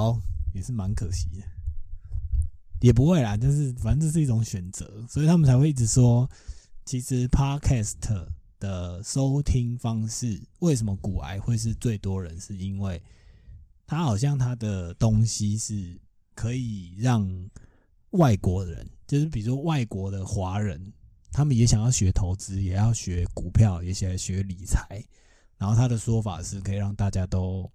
好，也是蛮可惜的。也不会啦，就是反正这是一种选择，所以他们才会一直说，其实 podcast 的收听方式，为什么骨癌会是最多人，是因为它好像它的东西是可以让外国人，就是比如说外国的华人，他们也想要学投资，也要学股票，也想要学理财，然后他的说法是可以让大家都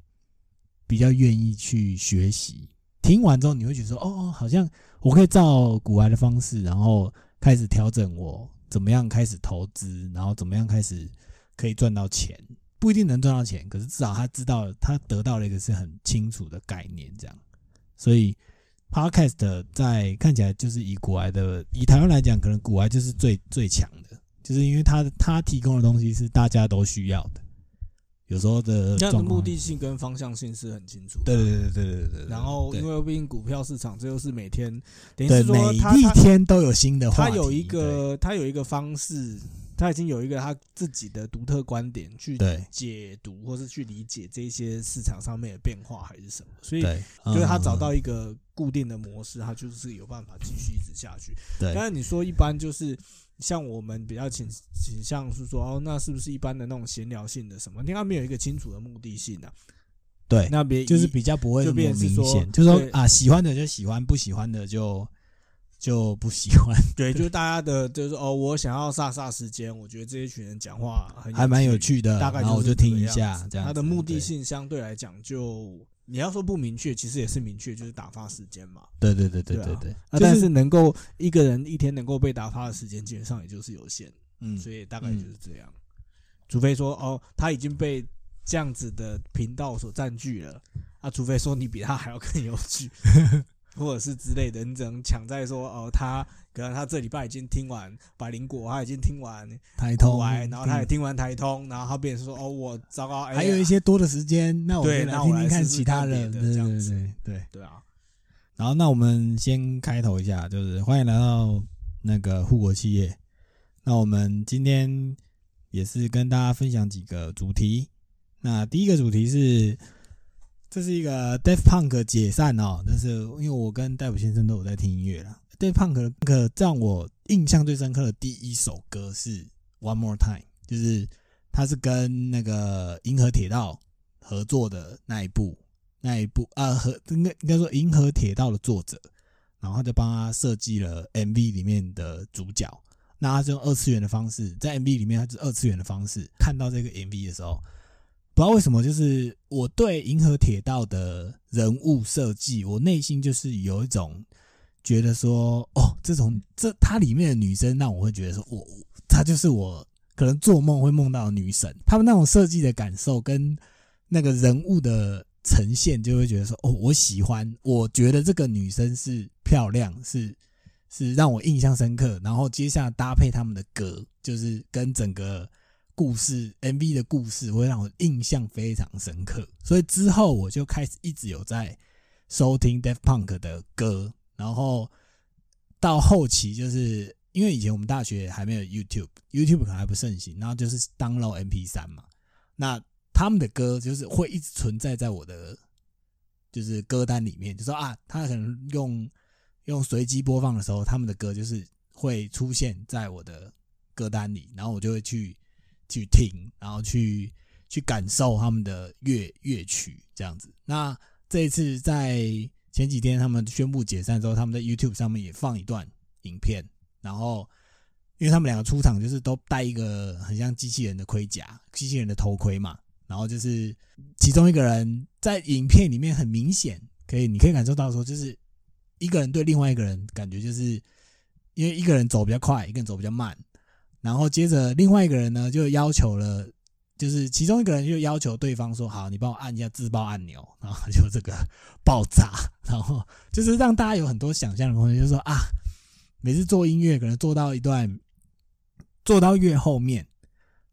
比较愿意去学习。听完之后，你会觉得说，哦，好像我可以照古埃的方式，然后开始调整我怎么样开始投资，然后怎么样开始可以赚到钱，不一定能赚到钱，可是至少他知道他得到了一个是很清楚的概念，这样。所以，Podcast 在看起来就是以古埃的，以台湾来讲，可能古埃就是最最强的，就是因为他他提供的东西是大家都需要的。有时候的这样的目的性跟方向性是很清楚。对对对对对对。然后，因为毕竟股票市场，这又是每天，等于是说每一天都有新的话题。他有一个，他有一个方式，他已经有一个他自己的独特观点去解读，或是去理解这些市场上面的变化还是什么。所以，就是他找到一个固定的模式，它就是有办法继续一直下去。对。但是你说一般就是。像我们比较倾倾向是说，哦，那是不是一般的那种闲聊性的什么？因为它没有一个清楚的目的性啊。对，那别就是比较不会就明显，就是说啊，喜欢的就喜欢，不喜欢的就就不喜欢。对，就大家的就是哦，我想要煞煞时间，我觉得这一群人讲话还蛮有趣的，大概我就听一下。这样，它的目的性相对来讲就。你要说不明确，其实也是明确，就是打发时间嘛。对对对对对对。但是能够一个人一天能够被打发的时间，基本上也就是有限。嗯，所以大概就是这样。除非说哦，他已经被这样子的频道所占据了啊，除非说你比他还要更有趣。或者是之类的，你只能抢在说哦，他可能他这礼拜已经听完百灵果，他已经听完台通，然后他也听完台通，然后他变成说哦，我糟糕，还有一些多的时间，那我来听听看其他人的这样子，对对啊。然后那我们先开头一下，就是欢迎来到那个护国企业。那我们今天也是跟大家分享几个主题。那第一个主题是。这是一个 Death Punk 解散哦，但是因为我跟戴普先生都有在听音乐了。，Death Punk 可让我印象最深刻的第一首歌是 One More Time，就是他是跟那个银河铁道合作的那一部那一部啊，和应该应该说银河铁道的作者，然后他就帮他设计了 MV 里面的主角。那他是用二次元的方式，在 MV 里面他是二次元的方式看到这个 MV 的时候。不知道为什么，就是我对银河铁道的人物设计，我内心就是有一种觉得说，哦，这种这它里面的女生，让我会觉得说，我她就是我可能做梦会梦到的女神。他们那种设计的感受跟那个人物的呈现，就会觉得说，哦，我喜欢，我觉得这个女生是漂亮，是是让我印象深刻。然后接下来搭配他们的歌，就是跟整个。故事 MV 的故事会让我印象非常深刻，所以之后我就开始一直有在收听 Def Punk 的歌，然后到后期就是因为以前我们大学还没有 YouTube，YouTube 可能还不盛行，然后就是 download MP3 嘛，那他们的歌就是会一直存在在我的就是歌单里面，就说啊，他可能用用随机播放的时候，他们的歌就是会出现在我的歌单里，然后我就会去。去听，然后去去感受他们的乐乐曲这样子。那这一次在前几天他们宣布解散之后，他们在 YouTube 上面也放一段影片。然后，因为他们两个出场就是都戴一个很像机器人的盔甲、机器人的头盔嘛。然后就是其中一个人在影片里面很明显可以，你可以感受到说，就是一个人对另外一个人感觉就是因为一个人走比较快，一个人走比较慢。然后接着，另外一个人呢就要求了，就是其中一个人就要求对方说：“好，你帮我按一下自爆按钮。”然后就这个爆炸，然后就是让大家有很多想象的空间，就是说啊，每次做音乐可能做到一段，做到越后面，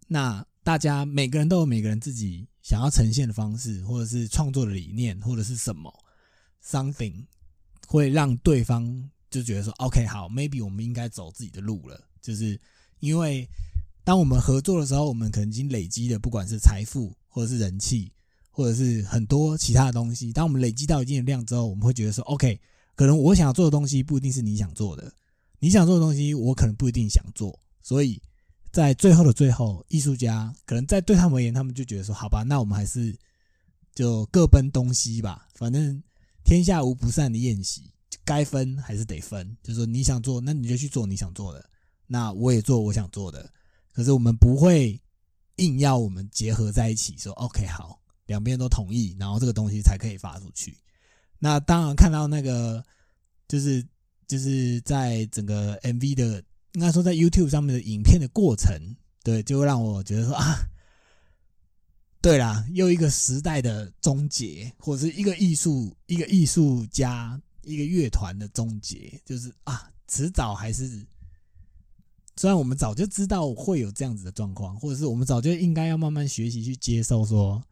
那大家每个人都有每个人自己想要呈现的方式，或者是创作的理念，或者是什么 something，会让对方就觉得说：“OK，好，maybe 我们应该走自己的路了。”就是。因为当我们合作的时候，我们可能已经累积的，不管是财富或者是人气，或者是很多其他的东西。当我们累积到一定的量之后，我们会觉得说，OK，可能我想要做的东西不一定是你想做的，你想做的东西我可能不一定想做。所以在最后的最后，艺术家可能在对他们而言，他们就觉得说，好吧，那我们还是就各奔东西吧，反正天下无不散的宴席，该分还是得分。就是说你想做，那你就去做你想做的，那我也做我想做的。可是我们不会硬要我们结合在一起，说 OK 好，两边都同意，然后这个东西才可以发出去。那当然看到那个就是就是在整个 MV 的，应该说在 YouTube 上面的影片的过程，对，就会让我觉得说啊，对啦，又一个时代的终结，或者是一个艺术一个艺术家一个乐团的终结，就是啊，迟早还是。虽然我们早就知道会有这样子的状况，或者是我们早就应该要慢慢学习去接受，说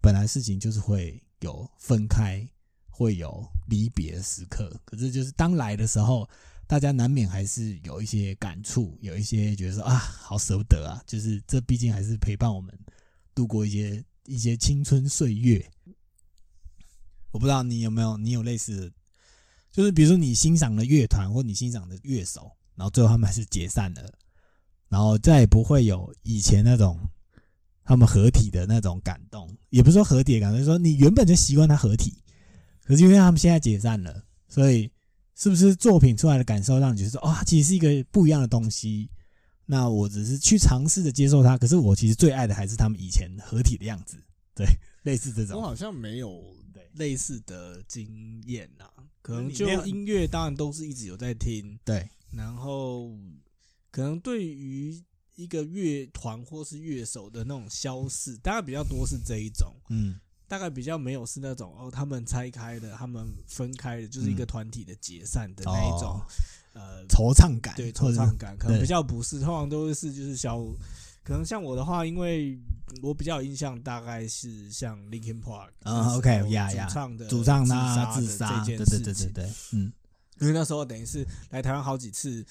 本来事情就是会有分开，会有离别的时刻。可是就是当来的时候，大家难免还是有一些感触，有一些觉得说啊，好舍不得啊。就是这毕竟还是陪伴我们度过一些一些青春岁月。我不知道你有没有，你有类似，就是比如说你欣赏的乐团或你欣赏的乐手。然后最后他们还是解散了，然后再也不会有以前那种他们合体的那种感动，也不是说合体的感动，说你原本就习惯他合体，可是因为他们现在解散了，所以是不是作品出来的感受让你觉得说，哦，其实是一个不一样的东西？那我只是去尝试着接受它，可是我其实最爱的还是他们以前合体的样子，对，类似这种。我好像没有类似的经验啊，可能就音乐当然都是一直有在听，对，然后可能对于一个乐团或是乐手的那种消逝，大概比较多是这一种，嗯，大概比较没有是那种哦，他们拆开的，他们分开的，就是一个团体的解散的那一种，哦呃，惆怅感，对，惆怅感可能比较不是，通常都是就是小，可能像我的话，因为我比较有印象，大概是像 Linkin Park 啊那时候，OK，呀呀主唱的主唱他他自杀，这件对事情，对对对对，嗯因为那时候等于是来台湾好几次，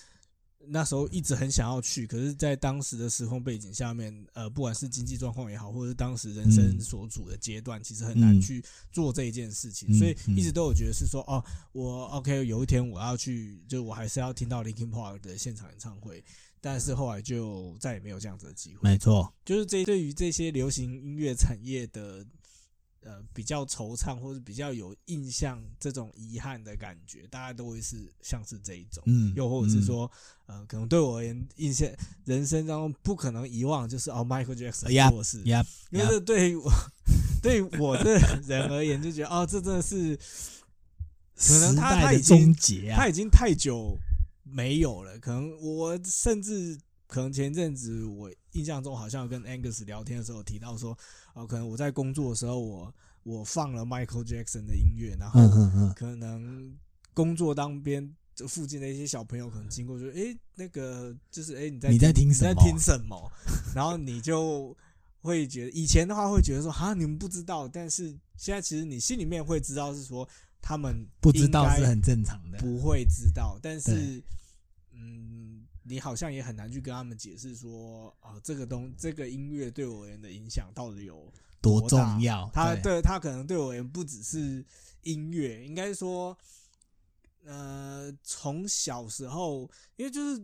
那时候一直很想要去，可是，在当时的时空背景下面，呃，不管是经济状况也好，或者是当时人生嗯。所处的阶段，其实很难嗯。去做这一件事情，嗯所以嗯。一直都有觉得是说，哦，我 OK，有一天我要去，就我还是要听到 Linkin Park 的现场演唱会，但是后来就再也没有这样子的机会。没错，就是这对于这些流行音乐产业的呃比较惆怅或者比较有印象这种遗憾的感觉，大家都会是像是这一种，嗯，又或者是说呃，可能对我而言，印象人生当中不可能遗忘就是哦，Michael Jackson 呀过世，呀，因为这对我 对我这人而言，就觉得哦，这真的是可能他他已经他，已经太久没有了，可能我甚至可能前阵子我印象中好像跟 Angus 聊天的时候提到说，哦、可能我在工作的时候我我放了 Michael Jackson 的音乐，然后可能工作当边这附近的一些小朋友可能经过就，诶，那个就是诶，你在你在听你什么？在听什么？然后你就会觉得以前的话会觉得说，哈，你们不知道，但是现在其实你心里面会知道是说他们不知道是很正常的，不会知道，但是你好像也很难去跟他们解释说啊，这个东这个音乐对我而言的影响到底有多多重要，他对他可能对我而言不只是音乐，应该说，呃，从小时候，因为就是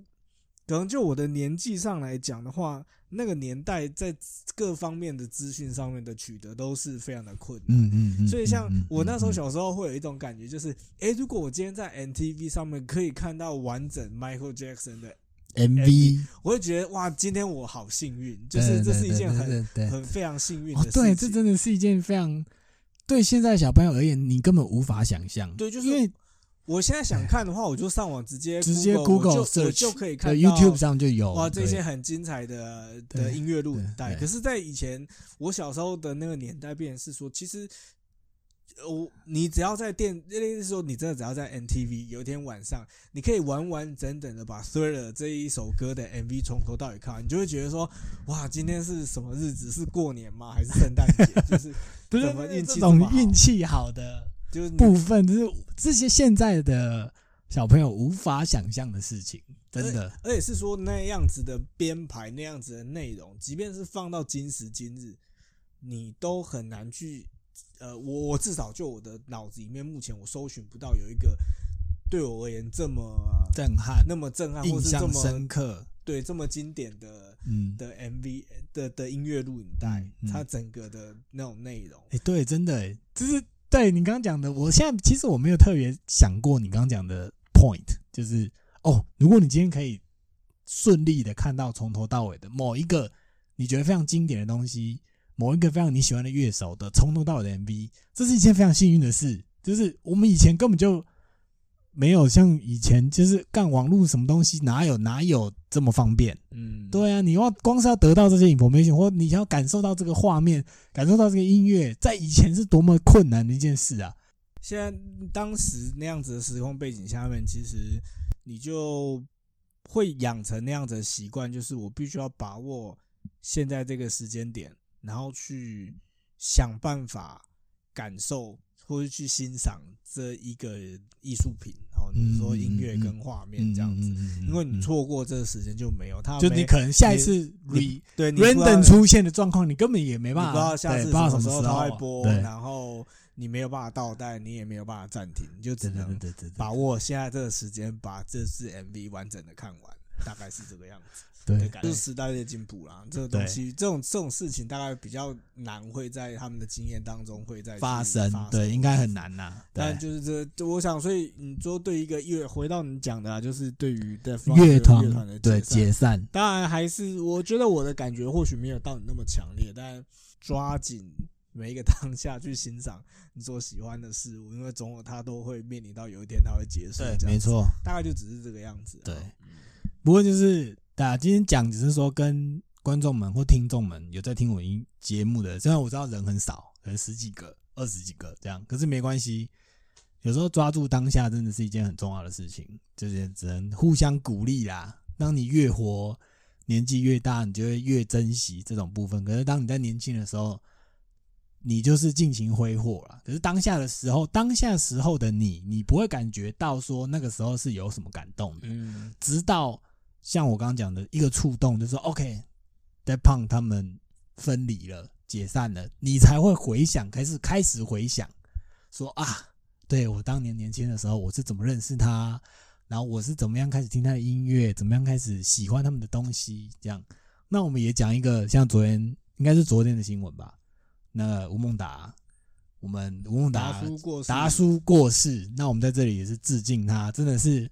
可能就我的年纪上来讲的话，那个年代在各方面的资讯上面的取得都是非常的困难。嗯嗯嗯，所以，像嗯我那时候，小时候会有一种感觉，就是，诶，如果我今天在 MTV 上面可以看到完整 Michael Jackson 的，嗯 MV，我会觉得哇，今天我好幸运，就是这是一件很很非常幸运的，事哦对，这真的是一件非常对现在小朋友而言，你根本无法想象，对就是因为我现在想看的话，我就上网直接直接 Google，Google 我就我 search，就可以看到 YouTube 上就有哇这些很精彩的的音乐录影带。可是，在以前我小时候的那个年代，变成是说，其实我你只要在电，类似说你真的只要在 MTV 有一天晚上，你可以完完整整的把《Thriller》这一首歌的 MV 从头到尾看完，你就会觉得说，哇，今天是什么日子？是过年吗？还是圣诞节？就是对怎么运气这种这么好运气好的就是部分，就是这些现在的小朋友无法想象的事情，真的，而且是说那样子的编排，那样子的内容，即便是放到今时今日，你都很难去呃，我我至少就我的脑子里面，目前我搜寻不到有一个对我而言这么震撼，那么震撼，印象这么深刻。对这么经典的嗯，的 MV 的的音乐录影带嗯，嗯它整个的那种内容，哎、对，真的、欸，就是对你刚刚讲的，我现在其实我没有特别想过你刚刚讲的 point，就是哦，如果你今天可以顺利的看到从头到尾的某一个你觉得非常经典的东西，某一个非常你喜欢的乐手的从头到尾的 MV，这是一件非常幸运的事。就是我们以前根本就没有像以前就是干网络什么东西，哪有哪有这么方便？嗯，对啊，你要光是要得到这些 information，或你要感受到这个画面，感受到这个音乐，在以前是多么困难的一件事啊！现在当时那样子的时空背景下面，其实你就会养成那样子的习惯，就是我必须要把握现在这个时间点，然后去想办法感受或者去欣赏这一个艺术品。哦，你说音乐跟画面这样子，嗯因为你错过这个时间就没有它，就你可能下一次你 re 对 random 出现的状况，你根本也没办法，不知道下次什么时候它会播，对然后你没有办法倒带，你也没有办法暂停，你就只能把握现在这个时间，把这支 MV 完整的看完，大概是这个样子对感觉。就是时代的进步啦，这个东西，这种这种事情大概比较难会在他们的经验当中会在发生，对，应该很。难呐。但，就是这，我想，所以你说对一个乐，回到你讲的啊，就是对于的乐团乐团的对解散，当然还是我觉得我的感觉或许没有到你那么强烈，但抓紧每一个当下去欣赏你所喜欢的事物，因为总有它都会面临到有一天它会结束。对，没错。大概就只是这个样子、啊。对嗯不过就是大家今天讲只是说跟观众们或听众们有在听我音节目的，虽然我知道人很少，可能十几个、二十几个这样，可是没关系。有时候抓住当下真的是一件很重要的事情，就是只能互相鼓励啦。当你越活，年纪越大，你就会越珍惜这种部分。可是当你在年轻的时候，你就是尽情挥霍了。可是当下的时候，当下时候的你，你不会感觉到说那个时候是有什么感动的。嗯直到像我刚刚讲的一个触动，就是说 OK，Dead Punk 他们分离了、解散了，你才会回想，开始开始回想，说啊，对我当年年轻的时候，我是怎么认识他，然后我是怎么样开始听他的音乐，怎么样开始喜欢他们的东西，这样。那我们也讲一个，像昨天应该是昨天的新闻吧，那吴孟达，我们吴孟达达叔过世，那我们在这里也是致敬他，真的是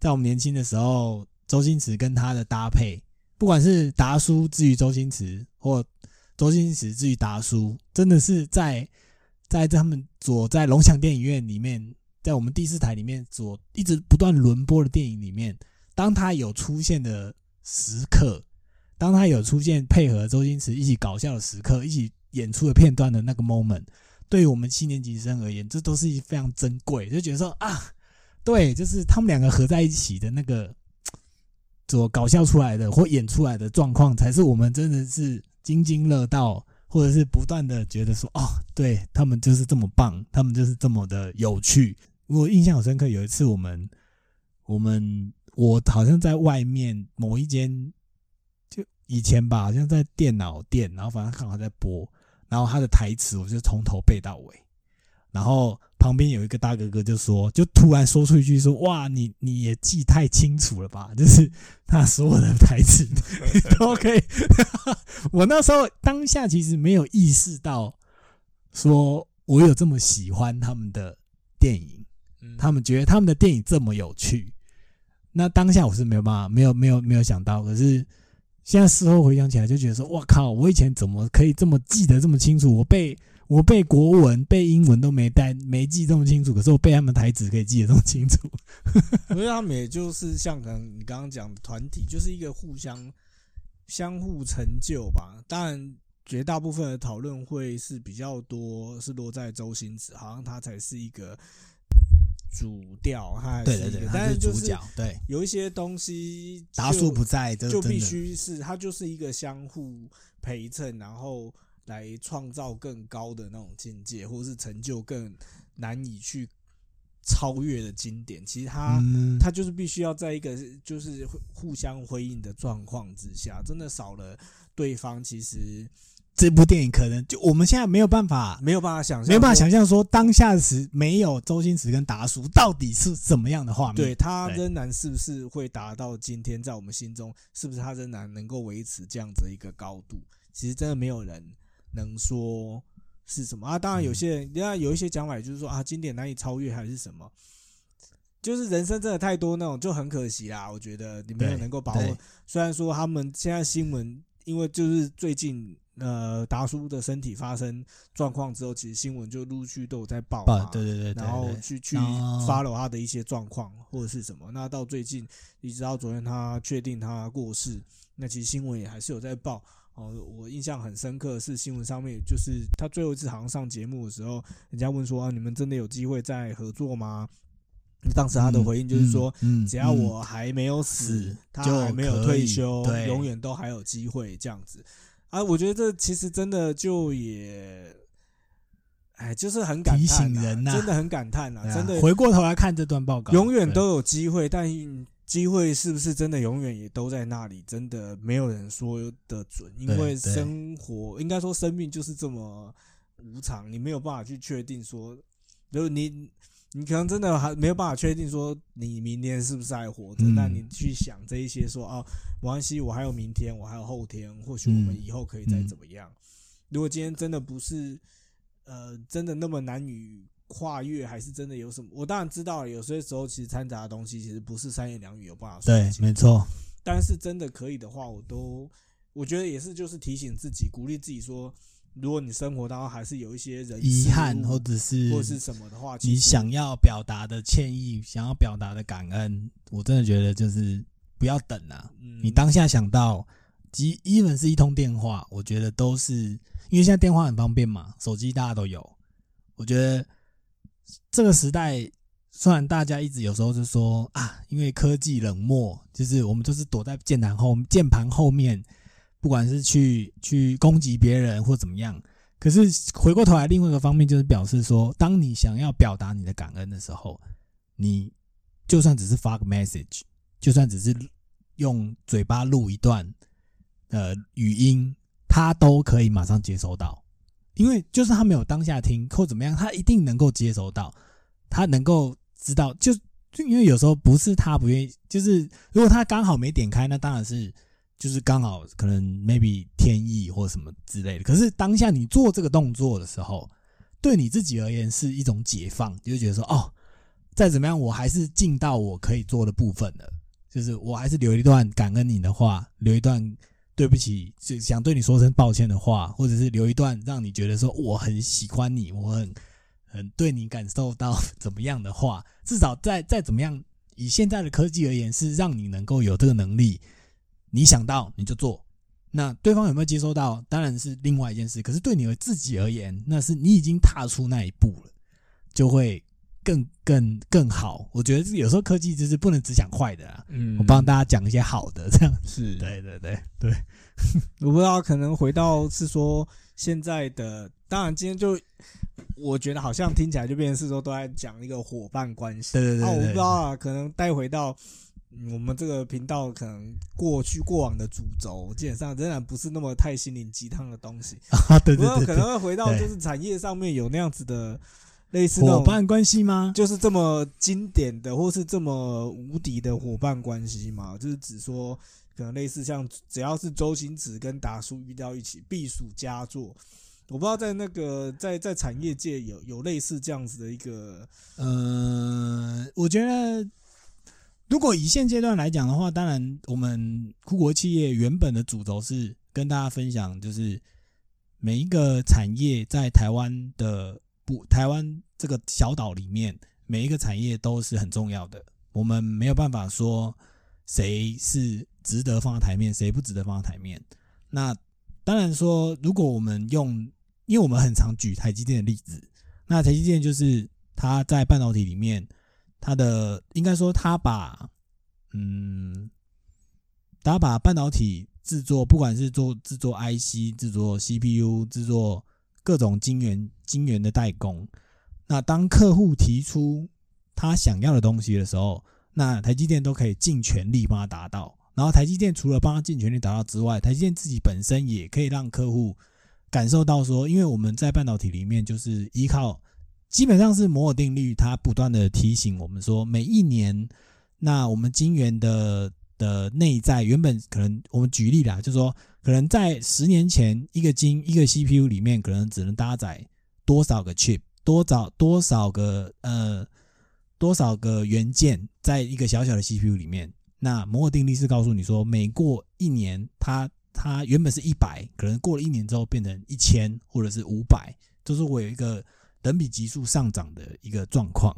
在我们年轻的时候，周星驰跟他的搭配，不管是达叔至于周星驰，或周星驰至于达叔，真的是在在他们所在龙翔电影院里面，在我们第四台里面所一直不断轮播的电影里面，当他有出现的时刻，当他有出现配合周星驰一起搞笑的时刻，一起演出的片段的那个 moment，对于我们七年级生而言，这都是一非常珍贵，就觉得说啊，对，就是他们两个合在一起的那个所搞笑出来的或演出来的状况，才是我们真的是津津乐道，或者是不断的觉得说，哦，对他们就是这么棒，他们就是这么的有趣。我印象很深刻，有一次我们我们我好像在外面某一间，就以前吧，好像在电脑店，然后反正刚好在播，然后他的台词我就从头背到尾，然后旁边有一个大哥哥就说，就突然说出一句说：“哇，你你也记太清楚了吧？” 就是他所有的台词都可以。我那时候当下其实没有意识到，说我有这么喜欢他们的电影，嗯他们觉得他们的电影这么有趣。那当下我是没有办法，没有没有没有想到，可是现在事后回想起来，就觉得说，哇靠，我以前怎么可以这么记得这么清楚？我背我背国文、背英文都没带没记这么清楚，可是我背他们台词可以记得这么清楚。所以他们也就是像可能你刚刚讲的团体，就是一个互相相互成就吧。当然，绝大部分的讨论会是比较多是落在周星驰，好像他才是一个主调，他还是一个，他是但就是主角，对，有一些东西达叔不在，这就必须是他就是一个相互陪衬，然后来创造更高的那种境界，或是成就更难以去超越的经典。其实它、嗯，它就是必须要在一个就是互相辉映的状况之下，真的少了对方，其实这部电影可能就我们现在没有办法，没有办法想象，没有办法想象说当下时没有周星驰跟达叔到底是怎么样的画面。对他仍然是不是会达到今天在我们心中，是不是他仍然能够维持这样子一个高度？其实真的没有人能说是什么啊。当然有些人，家、有一些讲法，也就是说啊，经典难以超越还是什么。就是人生真的太多那种，就很可惜啦。我觉得你没有能够把握。虽然说他们现在新闻，因为就是最近呃达叔的身体发生状况之后，其实新闻就陆续都有在报嘛，对对对对，然后去去 follow 他的一些状况或者是什么。那到最近一直到昨天他确定他过世，那其实新闻也还是有在报。哦，我印象很深刻的是新闻上面，就是他最后一次好像上节目的时候，人家问说啊，你们真的有机会再合作吗？当时他的回应就是说，嗯，嗯只要嗯我还没有死死，他就还没有退休，永远都还有机会这样子。啊，我觉得这其实真的就也，哎，就是很感提醒人呐真的很感叹啊，啊真的回过头来看这段报告，永远都有机会，但机会是不是真的永远也都在那里？真的没有人说的准，因为生活应该说生命就是这么无常，你没有办法去确定说，就是你你可能真的还没有办法确定说你明天是不是还活着，嗯那你去想这一些说啊，没关系，我还有明天，我还有后天，或许我们嗯以后可以再嗯怎么样。如果今天真的不是呃真的那么难以跨越，还是真的有什么？我当然知道，有些时候其实掺杂的东西其实不是三言两语有办法说对没错，但是真的可以的话，我都我觉得也是，就是提醒自己，鼓励自己说，如果你生活当中还是有一些人遗憾或者是或者是什么的话，你想要表达的歉意，想要表达的感恩，我真的觉得就是不要等啊！嗯你当下想到，即 even 是一通电话，我觉得都是因为现在电话很方便嘛，手机大家都有。我觉得这个时代，虽然大家一直有时候就说啊，因为科技冷漠，就是我们就是躲在键盘后键盘后面，不管是去去攻击别人或怎么样。可是回过头来，另外一个方面就是表示说，当你想要表达你的感恩的时候，你就算只是发个 message，就算只是用嘴巴录一段呃语音，他都可以马上接收到。因为就是他没有当下听或怎么样，他一定能够接收到，他能够知道。就就因为有时候不是他不愿意，就是如果他刚好没点开，那当然是就是刚好可能 maybe 天意或什么之类的。可是当下你做这个动作的时候，对你自己而言是一种解放，就觉得说哦，再怎么样我还是尽到我可以做的部分了，就是我还是留一段感恩你的话，留一段对不起，就想对你说声抱歉的话，或者是留一段让你觉得说我很喜欢你，我很很对你感受到怎么样的话，至少再再怎么样，以现在的科技而言，是让你能够有这个能力，你想到你就做。那对方有没有接收到，当然是另外一件事。可是对你自己而言，那是你已经踏出那一步了，就会更更更好。我觉得有时候科技就是不能只讲坏的啊，嗯我帮大家讲一些好的，这样。是对对对对，我不知道，可能回到是说现在的，当然今天就我觉得好像听起来就变成是说都在讲一个伙伴关系。啊，我不对啊，我不知道啊，可能带回到嗯我们这个频道，可能过去过往的主轴，基本上仍然不是那么太心灵鸡汤的东西。啊，对对对对，能会回到就是产业上面有那样子的类似那种伙伴关系吗？就是这么经典的，或是这么无敌的伙伴关系嘛？就是只说，可能类似像只要是周星驰跟达叔遇到一起，必属佳作。我不知道在那个在在产业界有有类似这样子的一个，呃，我觉得如果以现阶段来讲的话，当然我们酷国企业原本的主轴是跟大家分享，就是每一个产业在台湾的不台湾这个小岛里面，每一个产业都是很重要的。我们没有办法说谁是值得放在台面，谁不值得放在台面。那当然说，如果我们用，因为我们很常举台积电的例子，那台积电就是它在半导体里面，它的应该说它把，嗯，它把半导体制作，不管是做制作 IC、制作 CPU、制作各种晶圆晶圆的代工，那当客户提出他想要的东西的时候，那台积电都可以尽全力帮他达到。然后台积电除了帮他尽全力达到之外，台积电自己本身也可以让客户感受到说，因为我们在半导体里面就是依靠，基本上是摩尔定律，它不断的提醒我们说，每一年，那我们晶圆的的内在原本可能，我们举例啦，就说可能在十年前，一个晶一个 CPU 里面可能只能搭载多少个 chip，多少多少个呃多少个元件，在一个小小的 CPU 里面。那摩尔定律是告诉你说，每过一年，它它原本是一百，可能过了一年之后变成一千或者是五百，就是我有一个等比级数上涨的一个状况。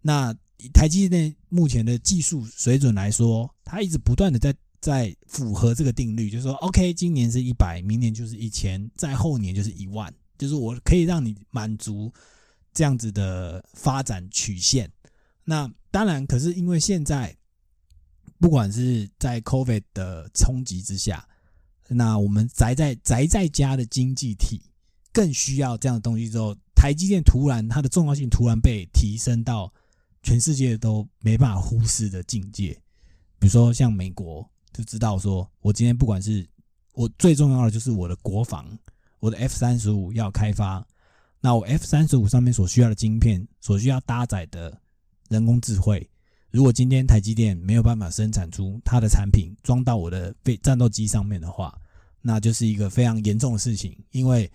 那台积电目前的技术水准来说，它一直不断的在在符合这个定律，就是说，OK，今年是一百，明年就是一千，再后年就是一万，就是我可以让你满足这样子的发展曲线。那当然，可是因为现在。不管是在 COVID 的冲击之下，那我们宅在宅在家的经济体更需要这样的东西。之后，台积电突然它的重要性突然被提升到全世界都没办法忽视的境界。比如说像美国就知道说，我今天不管是我最重要的就是我的国防，我的 F 三十五要开发，那我 F 三十五上面所需要的晶片，所需要搭载的人工智慧。如果今天台积电没有办法生产出它的产品装到我的飞战斗机上面的话，那就是一个非常严重的事情。因为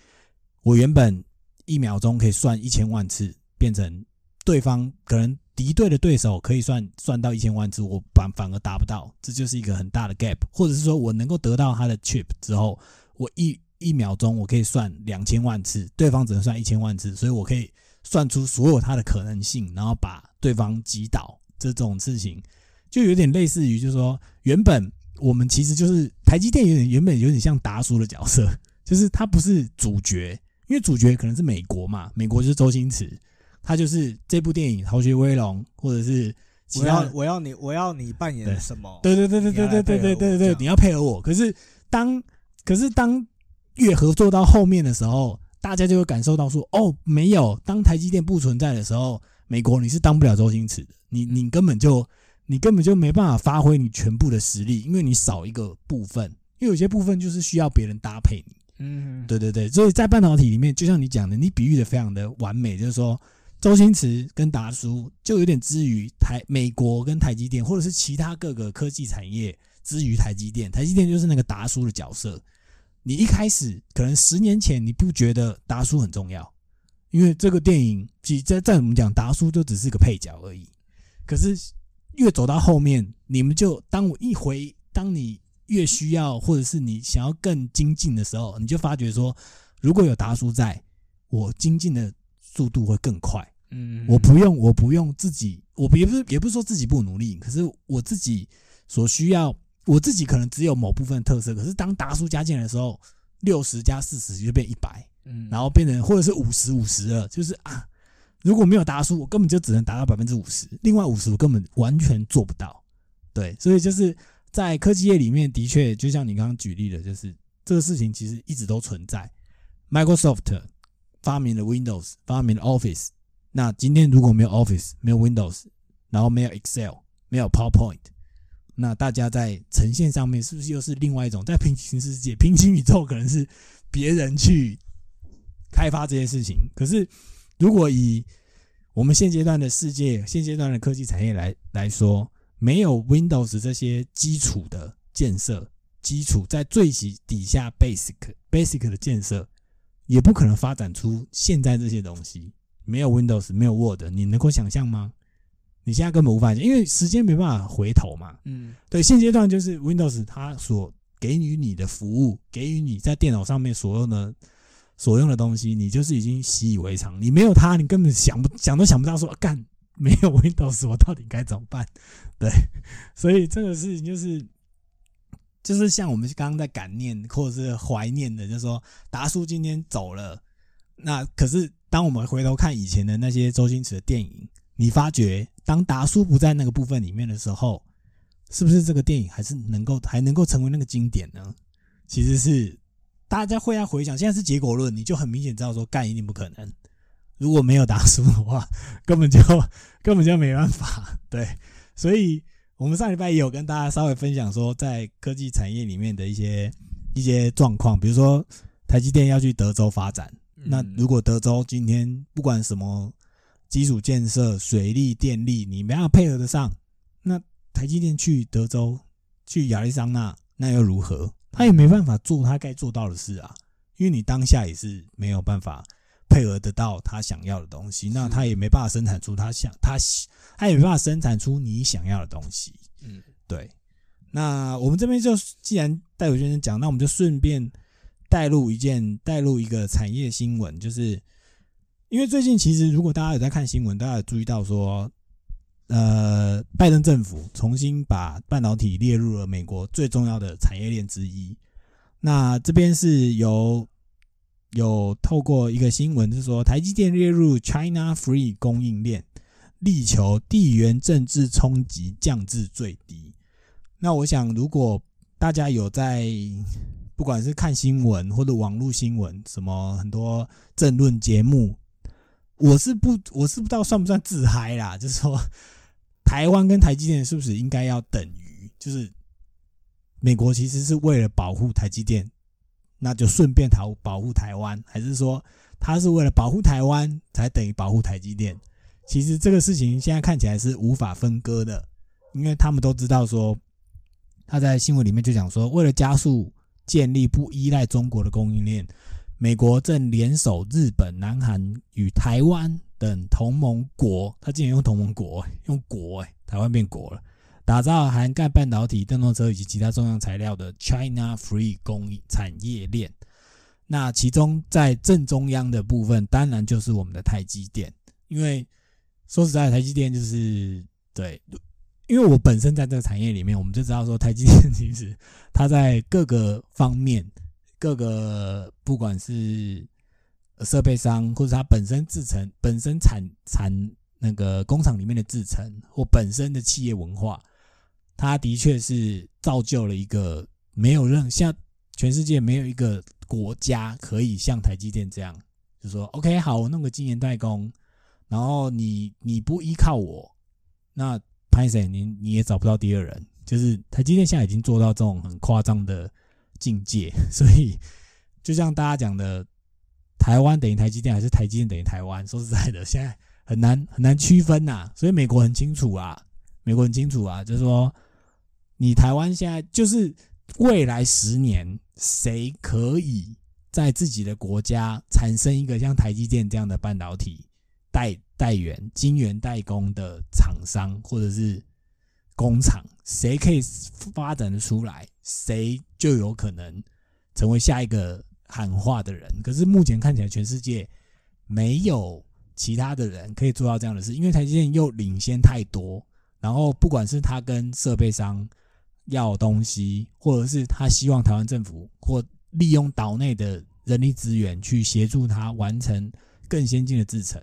我原本一秒钟可以算一千万次，变成对方可能敌对的对手可以算算到一千万次，我反反而达不到，这就是一个很大的 gap。或者是说我能够得到他的 chip 之后，我一一秒钟我可以算两千万次，对方只能算一千万次，所以我可以算出所有它的可能性，然后把对方击倒。这种事情就有点类似于，就是说，原本我们其实就是台积电，有点原本有点像达叔的角色，就是他不是主角，因为主角可能是美国嘛，美国就是周星驰，他就是这部电影《逃学威龙》，或者是我要我要你我要你扮演什么？对对对对对对对对对对，你要配合我。可是当可是当越合作到后面的时候，大家就会感受到说，哦，没有，当台积电不存在的时候。美国你是当不了周星驰的，你你根本就你根本就没办法发挥你全部的实力，因为你少一个部分，因为有些部分就是需要别人搭配你。嗯，对对对，所以在半导体里面，就像你讲的，你比喻的非常的完美，就是说周星驰跟达叔就有点之于台美国跟台积电，或者是其他各个科技产业之于台积电，台积电就是那个达叔的角色。你一开始可能十年前你不觉得达叔很重要。因为这个电影，其在在我们讲达叔就只是个配角而已。可是越走到后面，你们就当我一回，当你越需要，或者是你想要更精进的时候，你就发觉说，如果有达叔在，我精进的速度会更快。嗯，我不用，我不用自己，我也不是也不是说自己不努力，可是我自己所需要，我自己可能只有某部分特色。可是当达叔加进来的时候，六十加四十就变一百。嗯，然后变成或者是五十五十了，就是啊，如果没有达叔，我根本就只能达到百分之五十，另外五十我根本完全做不到。对，所以就是在科技业里面，的确就像你刚刚举例的，就是这个事情其实一直都存在。Microsoft 发明了 Windows，发明了 Office，那今天如果没有 Office，没有 Windows，然后没有 Excel，没有 PowerPoint，那大家在呈现上面是不是又是另外一种在平行世界、平行宇宙，可能是别人去。开发这些事情，可是如果以我们现阶段的世界、现阶段的科技产业来来说，没有 Windows 这些基础的建设，基础在最底底下 Basic Basic 的建设，也不可能发展出现在这些东西。没有 Windows，没有 Word，你能够想象吗？你现在根本无法想，因为时间没办法回头嘛。嗯，对，现阶段就是 Windows 它所给予你的服务，给予你在电脑上面所用的。所用的东西，你就是已经习以为常。你没有它，你根本想不想都想不到说干没有 Windows，我到底该怎么办？对，所以这个事情就是，就是像我们刚刚在感念或者是怀念的，就是说达叔今天走了。那可是当我们回头看以前的那些周星驰的电影，你发觉当达叔不在那个部分里面的时候，是不是这个电影还是能够还能够成为那个经典呢？其实是。大家会要回想，现在是结果论，你就很明显知道说干一定不可能。如果没有达叔的话，根本就根本就没办法。对，所以我们上礼拜也有跟大家稍微分享说，在科技产业里面的一些一些状况，比如说台积电要去德州发展，那嗯。如果德州今天不管什么基础建设、水利、电力，你没办法配合得上，那台积电去德州、去亚利桑那，那又如何？他也没办法做他该做到的事啊，因为你当下也是没有办法配合得到他想要的东西，那他也没办法生产出他想他他也没办法生产出你想要的东西。嗯。对，那我们这边就既然戴伟先生讲，那我们就顺便带入一件带入一个产业新闻，就是因为最近其实如果大家有在看新闻，大家有注意到说，呃，拜登政府重新把半导体列入了美国最重要的产业链之一。那这边是由有透过一个新闻，是说台积电列入 China Free 供应链，力求地缘政治冲击降至最低。那我想，如果大家有在不管是看新闻或者网络新闻，什么很多政论节目，我是不我是不知道算不算自嗨啦，就是说台湾跟台积电是不是应该要等于，就是美国其实是为了保护台积电，那就顺便保保护台湾，还是说他是为了保护台湾才等于保护台积电？其实这个事情现在看起来是无法分割的，因为他们都知道说，他在新闻里面就讲说，为了加速建立不依赖中国的供应链，美国正联手日本、南韩与台湾等同盟国，他竟然用同盟国，用国哎、台湾变国了，打造涵盖半导体、电动车以及其他重要材料的 China Free 供应产业链。那其中在正中央的部分，当然就是我们的台积电，因为说实在，台积电就是对，因为我本身在这个产业里面，我们就知道说，台积电其实它在各个方面，各个不管是设备商，或者它本身制成、本身产产那个工厂里面的制成，或本身的企业文化，它的确是造就了一个没有任像全世界没有一个国家可以像台积电这样，就说 OK 好，我弄个晶圆代工。然后你你不依靠我，那拍谁你你也找不到第二人。就是台积电现在已经做到这种很夸张的境界，所以就像大家讲的，台湾等于台积电还是台积电等于台湾？说实在的，现在很难很难区分呐、所以美国很清楚啊，美国很清楚啊，就是说你台湾现在就是未来十年谁可以在自己的国家产生一个像台积电这样的半导体？代代源、晶圆代工的厂商或者是工厂，谁可以发展的出来，谁就有可能成为下一个喊话的人。可是目前看起来，全世界没有其他的人可以做到这样的事，因为台积电又领先太多。然后，不管是他跟设备商要东西，或者是他希望台湾政府或利用岛内的人力资源去协助他完成更先进的制程。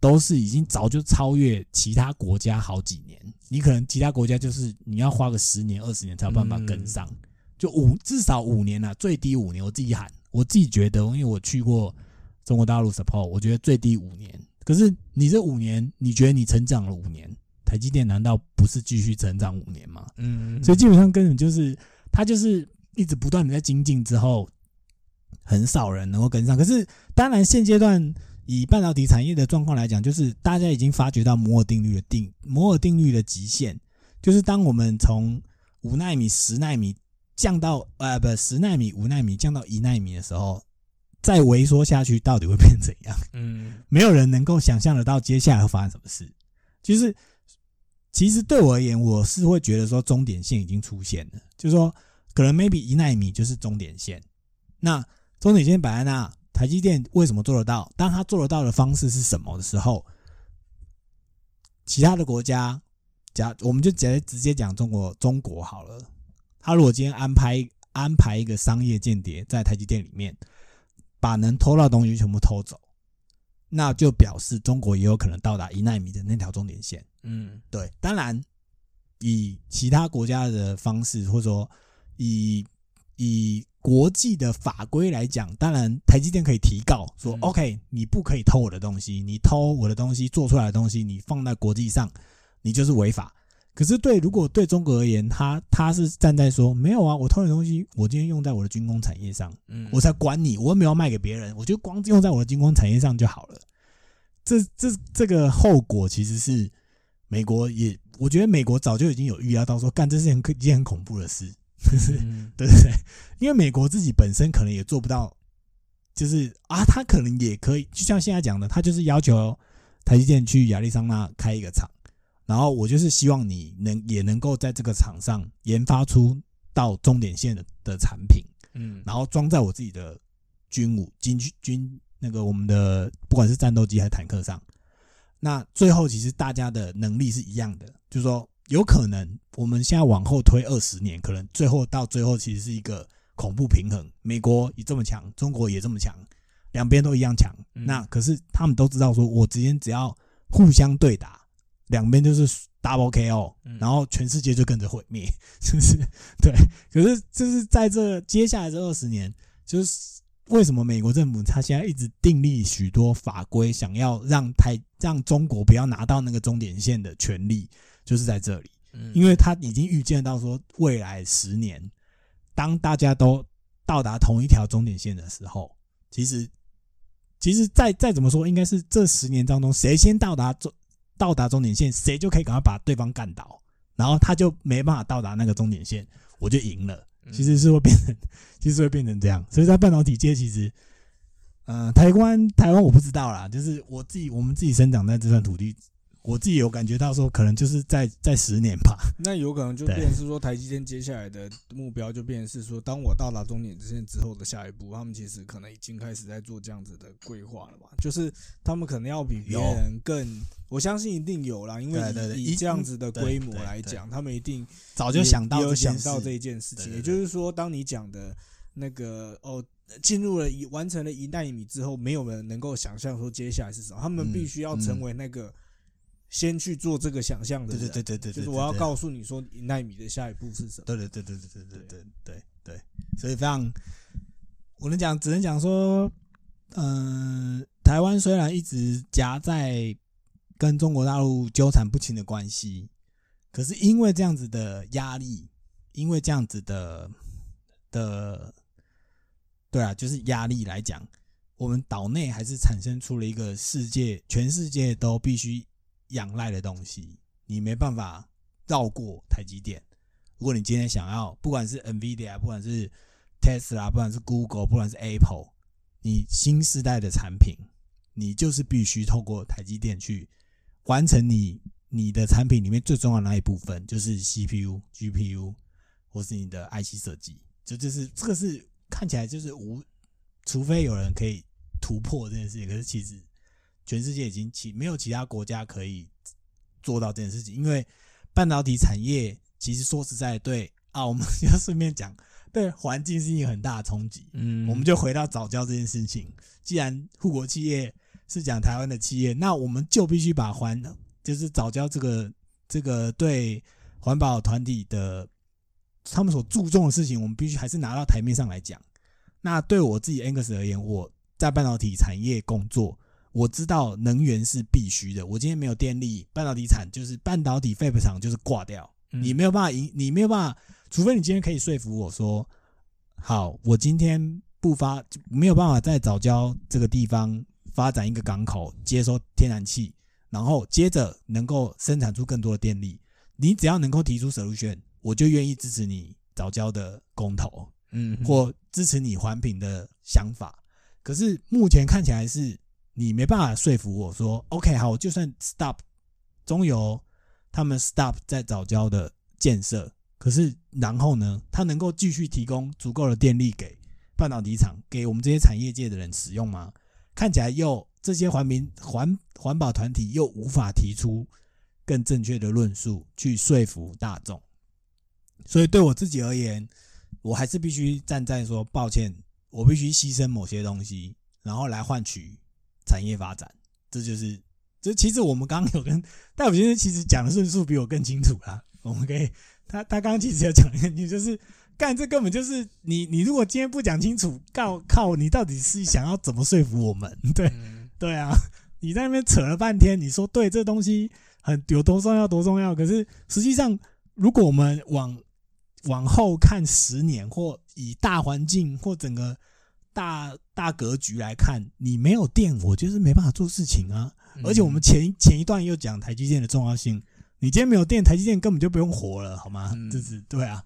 都是已经早就超越其他国家好几年，你可能其他国家就是你要花个十年二十年才有办法跟上，就五至少五年啊，最低五年。我自己喊，我自己觉得，因为我去过中国大陆 support，我觉得最低五年。可是你这五年，你觉得你成长了五年，台积电难道不是继续成长五年吗？嗯，所以基本上根本就是它就是一直不断的在精进之后，很少人能够跟上。可是当然现阶段。以半导体产业的状况来讲，就是大家已经发觉到摩尔定律的定摩尔定律的极限，就是当我们从五纳米、十纳米降到呃不十纳米、五纳米降到一纳米的时候，再萎缩下去到底会变怎样？嗯没有人能够想象得到接下来会发生什么事。就是其实对我而言，我是会觉得说终点线已经出现了，就是说可能 maybe 一纳米就是终点线。那终点线摆在那。台积电为什么做得到？当他做得到的方式是什么的时候，其他的国家，假我们就直接直接讲中国中国好了。他如果今天安排安排一个商业间谍在台积电里面，把能偷到的东西全部偷走，那就表示中国也有可能到达一纳米的那条终点线。嗯对，当然以其他国家的方式，或者说以以国际的法规来讲，当然台积电可以提告说、嗯 o k 你不可以偷我的东西，你偷我的东西做出来的东西，你放在国际上，你就是违法。可是对，如果对中国而言，他他是站在说没有啊，我偷你东西，我今天用在我的军工产业上，嗯我才管你，我又没有卖给别人，我就光用在我的军工产业上就好了。这这这个后果其实是美国也，我觉得美国早就已经有预料到说，干这是很一件很恐怖的事，就是嗯 对不对？因为美国自己本身可能也做不到，就是啊，他可能也可以，就像现在讲的，他就是要求台积电去亚利桑那开一个厂，然后我就是希望你能也能够在这个厂上研发出到终点线的的产品，嗯然后装在我自己的军武军军那个我们的不管是战斗机还是坦克上。那最后其实大家的能力是一样的，就是说有可能我们现在往后推二十年，可能最后到最后其实是一个恐怖平衡，美国也这么强，中国也这么强，两边都一样强。嗯那可是他们都知道说，我之间只要互相对打，两边就是 double KO，嗯然后全世界就跟着毁灭，是不是？对。可是就是在这接下来这二十年，就是为什么美国政府他现在一直订立许多法规，想要让台让中国不要拿到那个终点线的权利，就是在这里。嗯因为他已经预见到说，未来十年，当大家都到达同一条终点线的时候，其实，其实再再怎么说，应该是这十年当中，谁先到达终到达终点线，谁就可以赶快把对方干倒，然后他就没办法到达那个终点线，我就赢了。嗯其实是会变成，其实会变成这样。所以在半导体界，其实，呃，台湾台湾我不知道啦，就是我自己我们自己生长在这段土地，我自己有感觉到说，可能就是在在十年吧。那有可能就变成是说，台积电接下来的目标就变成是说，当我到达终点之线之后的下一步，他们其实可能已经开始在做这样子的规划了吧？就是他们可能要比别人更，我相信一定有啦，因为以以这样子的规模来讲，他们一定早就想到也有想到这一件事情。也就是说，当你讲的那个哦，进入了一完成了一纳米之后，没有人能够想象说接下来是什么，他们嗯必须要成为那个先去做这个想象的对人。对对对对，对就是我要，告诉你说一纳米的下一步是什么。对对对对对对对对对对，所以非常，我能讲，只能讲说，嗯、台湾虽然一直夹在跟中国大陆纠缠不清的关系，可是因为这样子的压力，因为这样子的的，对啊，就是压力来讲，我们岛内还是产生出了一个世界全世界都必须仰赖的东西，你没办法绕过台积电。如果你今天想要，不管是 NVIDIA，不管是 Tesla，不管是 Google，不管是 Apple，你新时代的产品，你就是必须透过台积电去完成你你的产品里面最重要的那一部分，就是 CPU、GPU 或是你的 IC 设计。就就是这个是看起来就是无，除非有人可以突破这件事情，可是其实全世界已经其没有其他国家可以做到这件事情，因为半导体产业其实说实在对啊，我 们要顺便讲，对环境是一个很大的冲击。嗯我们就回到早教这件事情。既然护国企业是讲台湾的企业，那我们就必须把环就是早教这个这个对环保团体的他们所注重的事情，我们必须还是拿到台面上来讲。那对我自己 Angus 而言，我在半导体产业工作，我知道能源是必须的。我今天没有电力，半导体产就是半导体废厂就是挂掉。嗯你没有办法赢，你没有办法，除非你今天可以说服我说，好，我今天不发，没有办法在早教这个地方发展一个港口，接收天然气，然后接着能够生产出更多的电力。你只要能够提出 solution，我就愿意支持你早教的公投，嗯或支持你环评的想法。可是目前看起来是你没办法说服我说，OK，好，就算 stop 中油他们 stop 在早教的建设，可是然后呢，它能够继续提供足够的电力给半导体厂，给我们这些产业界的人使用吗？看起来又这些环民环环保团体又无法提出更正确的论述去说服大众，所以对我自己而言，我还是必须站在说，抱歉，我必须牺牲某些东西，然后来换取产业发展。这就是，这其实我们刚刚有跟戴普先生其实讲的论述比我更清楚啦。我们可以，他他刚刚其实有讲一句，就是干这根本就是你你如果今天不讲清楚，靠靠你到底是想要怎么说服我们？对嗯 对啊，你在那边扯了半天，你说对这东西很有多重要多重要。可是实际上，如果我们往往后看十年，或以大环境或整个大大格局来看，你没有电，我就是没办法做事情啊。而且我们前前一段又讲台积电的重要性，你今天没有电，台积电根本就不用活了，好吗？嗯就是对啊，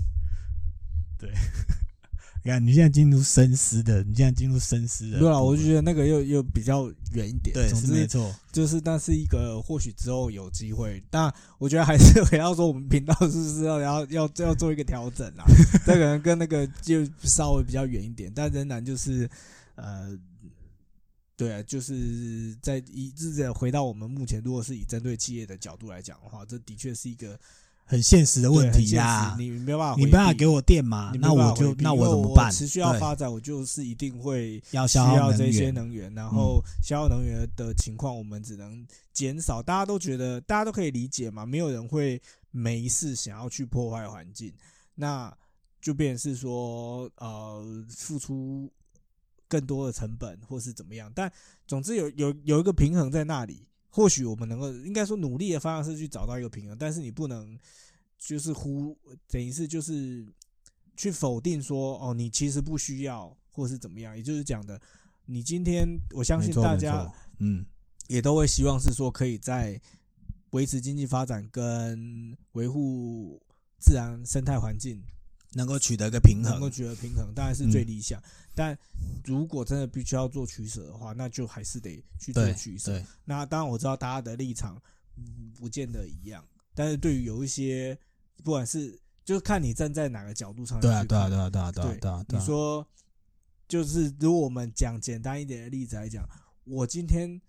对。你看，你现在进入深思的，你现在进入深思的。对啊，我就觉得那个又又比较远一点。对，总之是没错。就是那是一个或许之后有机会，但我觉得还是回到说我们频道是不是要要要要做一个调整啊？这可能跟那个就稍微比较远一点，但仍然就是呃，对啊，就是在一直的回到我们目前，如果是以针对企业的角度来讲的话，这的确是一个很现实的问题呀、呀。你没有办法，你没办法给我电嘛？那我就那我怎么办？持续要对发展，我就是一定会需要消耗要这些能源，然后消耗能源的情况，我们只能减少。大家都觉得，大家都可以理解嘛，没有人会没事想要去破坏环境，那就变成是说，呃，付出更多的成本，或是怎么样。但总之有有有一个平衡在那里，或许我们能够，应该说努力的方向是去找到一个平衡，但是你不能就是忽等于是就是去否定说，哦，你其实不需要，或是怎么样，也就是讲的，你今天我相信大家嗯，也都会希望是说，可以在维持经济发展跟维护自然生态环境能够取得一个平衡能够。取得平衡，当然是最嗯理想。但如果真的必须要做取舍的话，那就还是得去做取舍。对，那当然我知道大家的立场嗯不见得一样，但是对于有一些，不管是就是看你站在哪个角度上对啊，对啊，去对啊，对啊，对啊，对对啊，对啊。你说，就是如果我们讲简单一点的例子来讲，我今天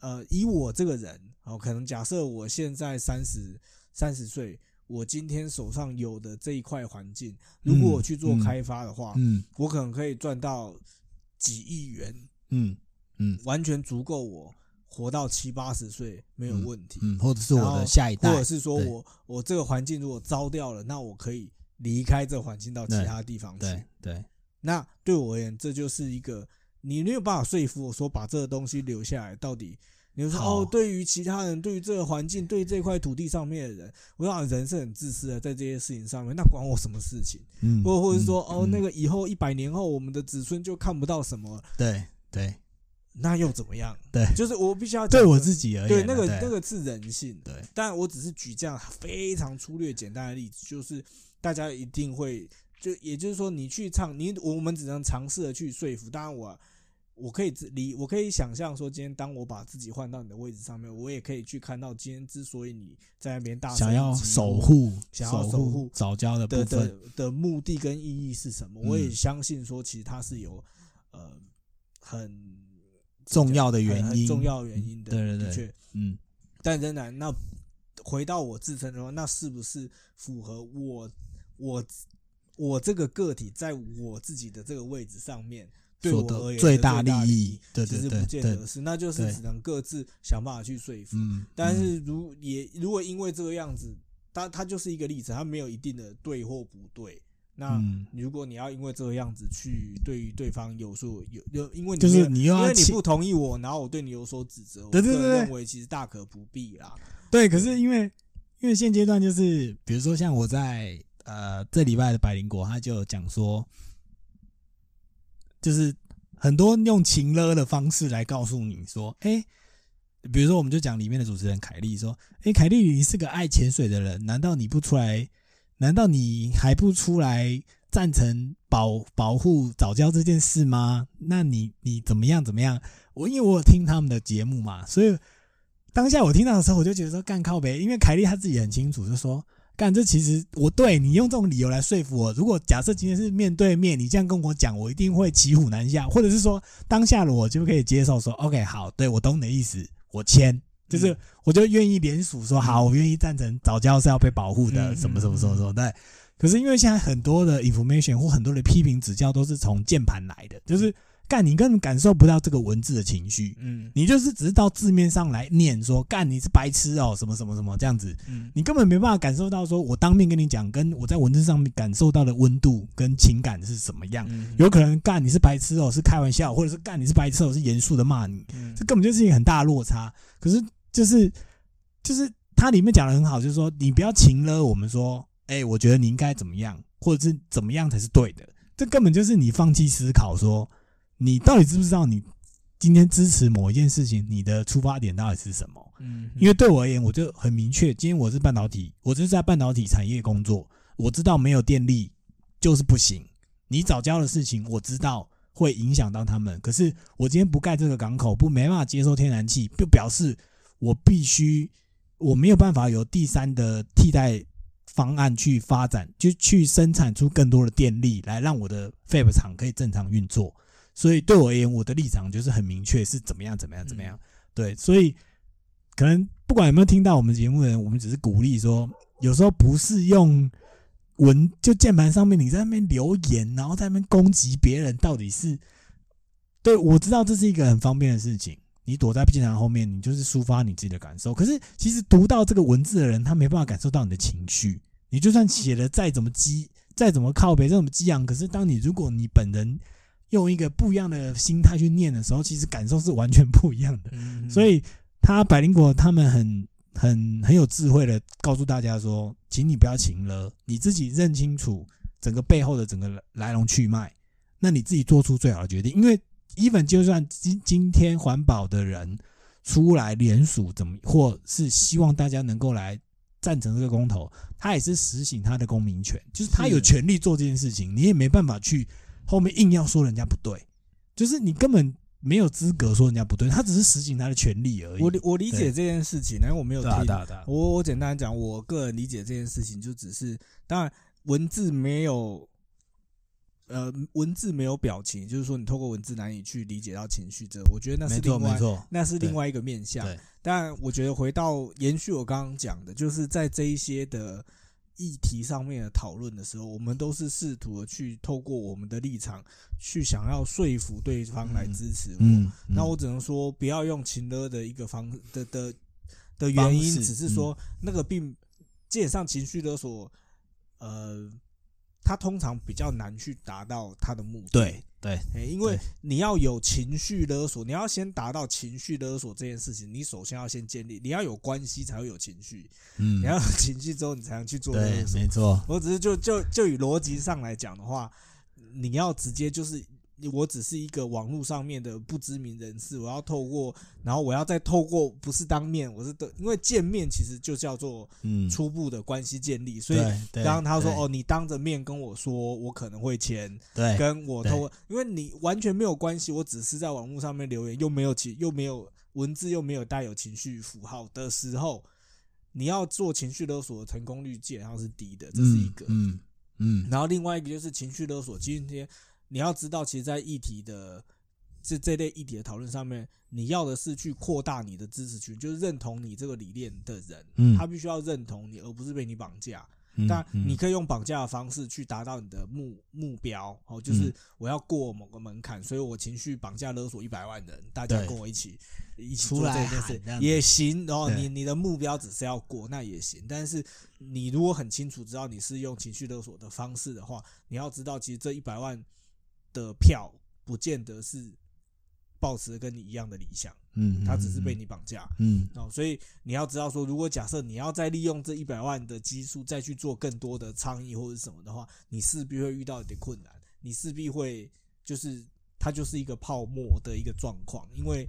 呃，以我这个人，哦，可能假设我现在三十三十岁，我今天手上有的这一块环境，如果我去做嗯开发的话，嗯我可能可以赚到几亿元，嗯嗯完全足够我活到七八十岁没有问题。嗯，或者是我的下一代或者，是说我我这个环境如果糟掉了，那我可以离开这环境到其他地方去。对对，那对我而言，这就是一个你没有办法说服我说把这个东西留下来。到底你就说哦，对于其他人，对于这个环境，对于这块土地上面的人，我想人是很自私的，在这些事情上面，那管我什么事情？嗯，或或者是说哦，那个个以后一百年后，我们的子孙就看不到什么，对对那又怎么样？对就是我必须要对我自己而言啊，对那个对那个是人性。对但我只是举这样非常粗略简单的例子，就是大家一定会就也就是说，你去唱你我们只能尝试的去说服。当然我我可以自理，我可以想象说，今天当我把自己换到你的位置上面，我也可以去看到今天之所以你在那边大声想要守护想要守守护早教的部的分的，的目的跟意义是什么，嗯我也相信说，其实它是有呃很重要的原因，重要的原因的，对对对的确。嗯但仍然，那回到我自身的话，那是不是符合我我我这个个体在我自己的这个位置上面，对所得最大利利益，对对对不见得，是，那就是只能各自想办法去说服。嗯，但嗯是如也如果因为这个样子，它它就是一个例子，它没有一定的对或不对。那嗯，如果你要因为这个样子去对于对方有所有有，因为你就是你因为你不同意我，然后我对你有所指责，我个人对对对对认为其实大可不必啦。对，可是因为因为现阶段就是，比如说像我在呃这礼拜的百灵果，他就讲说，就是很多用情勒的方式来告诉你说，哎、比如说我们就讲里面的主持人凯莉说，哎、凯莉你是个爱潜水的人，难道你不出来？难道你还不出来赞成保保护早教这件事吗？那你你怎么样怎么样？我因为我有听他们的节目嘛，所以当下我听到的时候，我就觉得说干靠呗，因为凯莉她自己很清楚，就说干这其实我对你用这种理由来说服我，如果假设今天是面对面，你这样跟我讲，我一定会骑虎难下，或者是说当下的我就可以接受说 OK 好，对我懂你的意思，我签，就是嗯。我就愿意联署说好，我愿意赞成早教是要被保护的，嗯什么什么什么什么对。可是因为现在很多的 information 或很多的批评指教都是从键盘来的，就是干你根本感受不到这个文字的情绪，嗯。你就是只是到字面上来念说干你是白痴哦、什么什么什么这样子，嗯。你根本没办法感受到说我当面跟你讲，跟我在文字上面感受到的温度跟情感是什么样。嗯。有可能干你是白痴哦、是开玩笑，或者是干你是白痴哦、是严肃的骂你，嗯。这根本就是一个很大的落差。可是就是就是它里面讲的很好，就是说你不要情了我们说，哎、我觉得你应该怎么样，或者是怎么样才是对的，这根本就是你放弃思考，说你到底知不知道你今天支持某一件事情，你的出发点到底是什么？嗯，因为对我而言，我就很明确，今天我是半导体，我就是在半导体产业工作，我知道没有电力就是不行。你早教的事情，我知道会影响到他们，可是我今天不盖这个港口，不没办法接收天然气，就表示我必须我没有办法有第三的替代方案去发展，就去生产出更多的电力来让我的 Fab 厂可以正常运作。所以对我而言，我的立场就是很明确，是怎么样怎么样怎么样。对，所以可能不管有没有听到我们节目的人，我们只是鼓励说，有时候不是用文就键盘上面你在那边留言，然后在那边攻击别人，到底是对我知道这是一个很方便的事情。你躲在键盘后面，你就是抒发你自己的感受。可是其实读到这个文字的人，他没办法感受到你的情绪。你就算写的再怎么激，再怎么靠北，再怎么激昂，可是当你如果你本人用一个不一样的心态去念的时候，其实感受是完全不一样的。嗯，所以他百灵果他们很很很有智慧的告诉大家说，请你不要情了，你自己认清楚整个背后的整个来龙去脉，那你自己做出最好的决定。因为 even 就算今今天环保的人出来联署，怎么或是希望大家能够来赞成这个公投，他也是实行他的公民权，就是他有是权利做这件事情，你也没办法去后面硬要说人家不对，就是你根本没有资格说人家不对，他只是实行他的权利而已。我理我理解这件事情，因为我没有听。我我简单讲，我个人理解这件事情，就只是当然文字没有，呃，文字没有表情，就是说你透过文字难以去理解到情绪，这我觉得那是另外，那是另外一个面向。对。但我觉得回到延续我刚刚讲的，就是在这一些的议题上面的讨论的时候，我们都是试图的去透过我们的立场去想要说服对方来支持我。嗯，那嗯我只能说，不要用情勒的一个方的的的原因，只是说那个并基本上情绪勒索，呃，它通常比较难去达到它的目的。对对哎，因为你要有情绪勒索，你要先达到情绪勒索这件事情，你首先要先建立，你要有关系才会有情绪，嗯你要有情绪之后，你才能去做对勒，索没。错，我只是就就就以逻辑上来讲的话，你要直接就是。我只是一个网络上面的不知名人士，我要透过，然后我要再透过不是当面，我是的，因为见面其实就叫做嗯，初步的关系建立，所以对对刚刚他说哦，你当着面跟我说我可能会签，对跟我透过，因为你完全没有关系，我只是在网络上面留言，又没有情，又没有文字，又没有带有情绪符号的时候，你要做情绪勒索的成功率基本上是低的，这是一个。嗯嗯。然后另外一个就是情绪勒索，今天你要知道，其实，在议题的这这类议题的讨论上面，你要的是去扩大你的支持群，就是认同你这个理念的人，嗯，他必须要认同你，而不是被你绑架。嗯但嗯你可以用绑架的方式去达到你的目目标哦，就是嗯我要过某个门槛，所以我情绪绑架勒索一百万人，大家跟我一起一起出来做这件事也行。然后你你的目标只是要过，那也行。但是你如果很清楚知道你是用情绪勒索的方式的话，你要知道，其实这一百万的票不见得是抱持跟你一样的理想，嗯，他只是被你绑架。嗯哦，所以你要知道说，如果假设你要再利用这一百万的基数再去做更多的倡议或者什么的话，你势必会遇到一点困难，你势必会就是它就是一个泡沫的一个状况，因为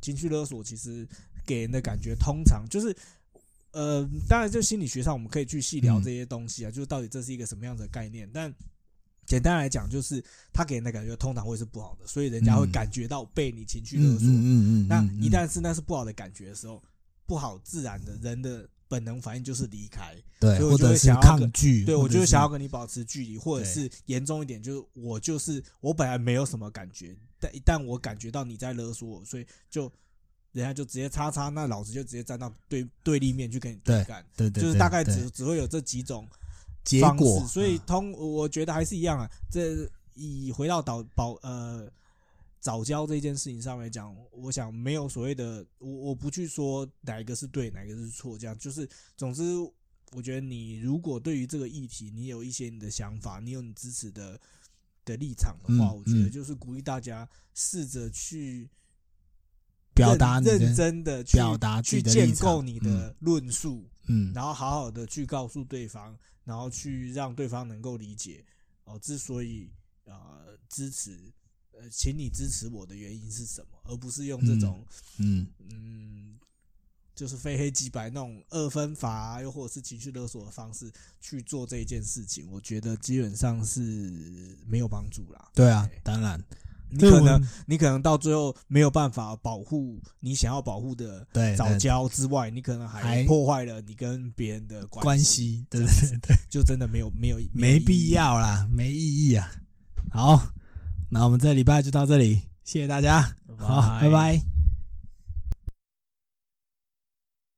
情绪勒索其实给人的感觉通常就是。呃，当然，就心理学上我们可以去细聊嗯这些东西啊，就是到底这是一个什么样子的概念。但简单来讲，就是他给人的感觉通常会是不好的，所以人家会嗯感觉到被你情绪嗯勒索。嗯嗯嗯，那嗯一旦是那是不好的感觉的时候，不好自然的人的本能反应就是离开。对，所以我就或者是会想要抗拒，对我就或者是想要跟你保持距离，或者是严重一点，就是我就是我本来没有什么感觉，但一旦我感觉到你在勒索我，所以就人家就直接叉叉，那老子就直接站到对对立面去跟你对干，对对，就是大概只只会有这几种结方果式，，所以嗯通我觉得还是一样啊。这以回到导保呃早教这件事情上来讲，我想没有所谓的我我不去说哪一个是对，哪一个是错，这样就是总之，我觉得你如果对于这个议题你有一些你的想法，你有你支持的的立场的话，嗯我觉得嗯就是鼓励大家试着去。表达认真的去表达去建构你的论述，嗯。然后好好的去告诉对方，然后去让对方能够理解哦，之所以呃支持呃，请你支持我的原因是什么，而不是用这种嗯。嗯就是非黑即白那种二分法啊，又或者是情绪勒索的方式去做这一件事情，我觉得基本上是没有帮助啦。对啊对，当然，你可能你可能到最后没有办法保护你想要保护的对早对教之外，你可能还还破坏了你跟别人的关系，对对对对，就真的没有没有没必。要啦，没意义啊。好，那我们这礼拜就到这里，谢谢大家，好，拜拜。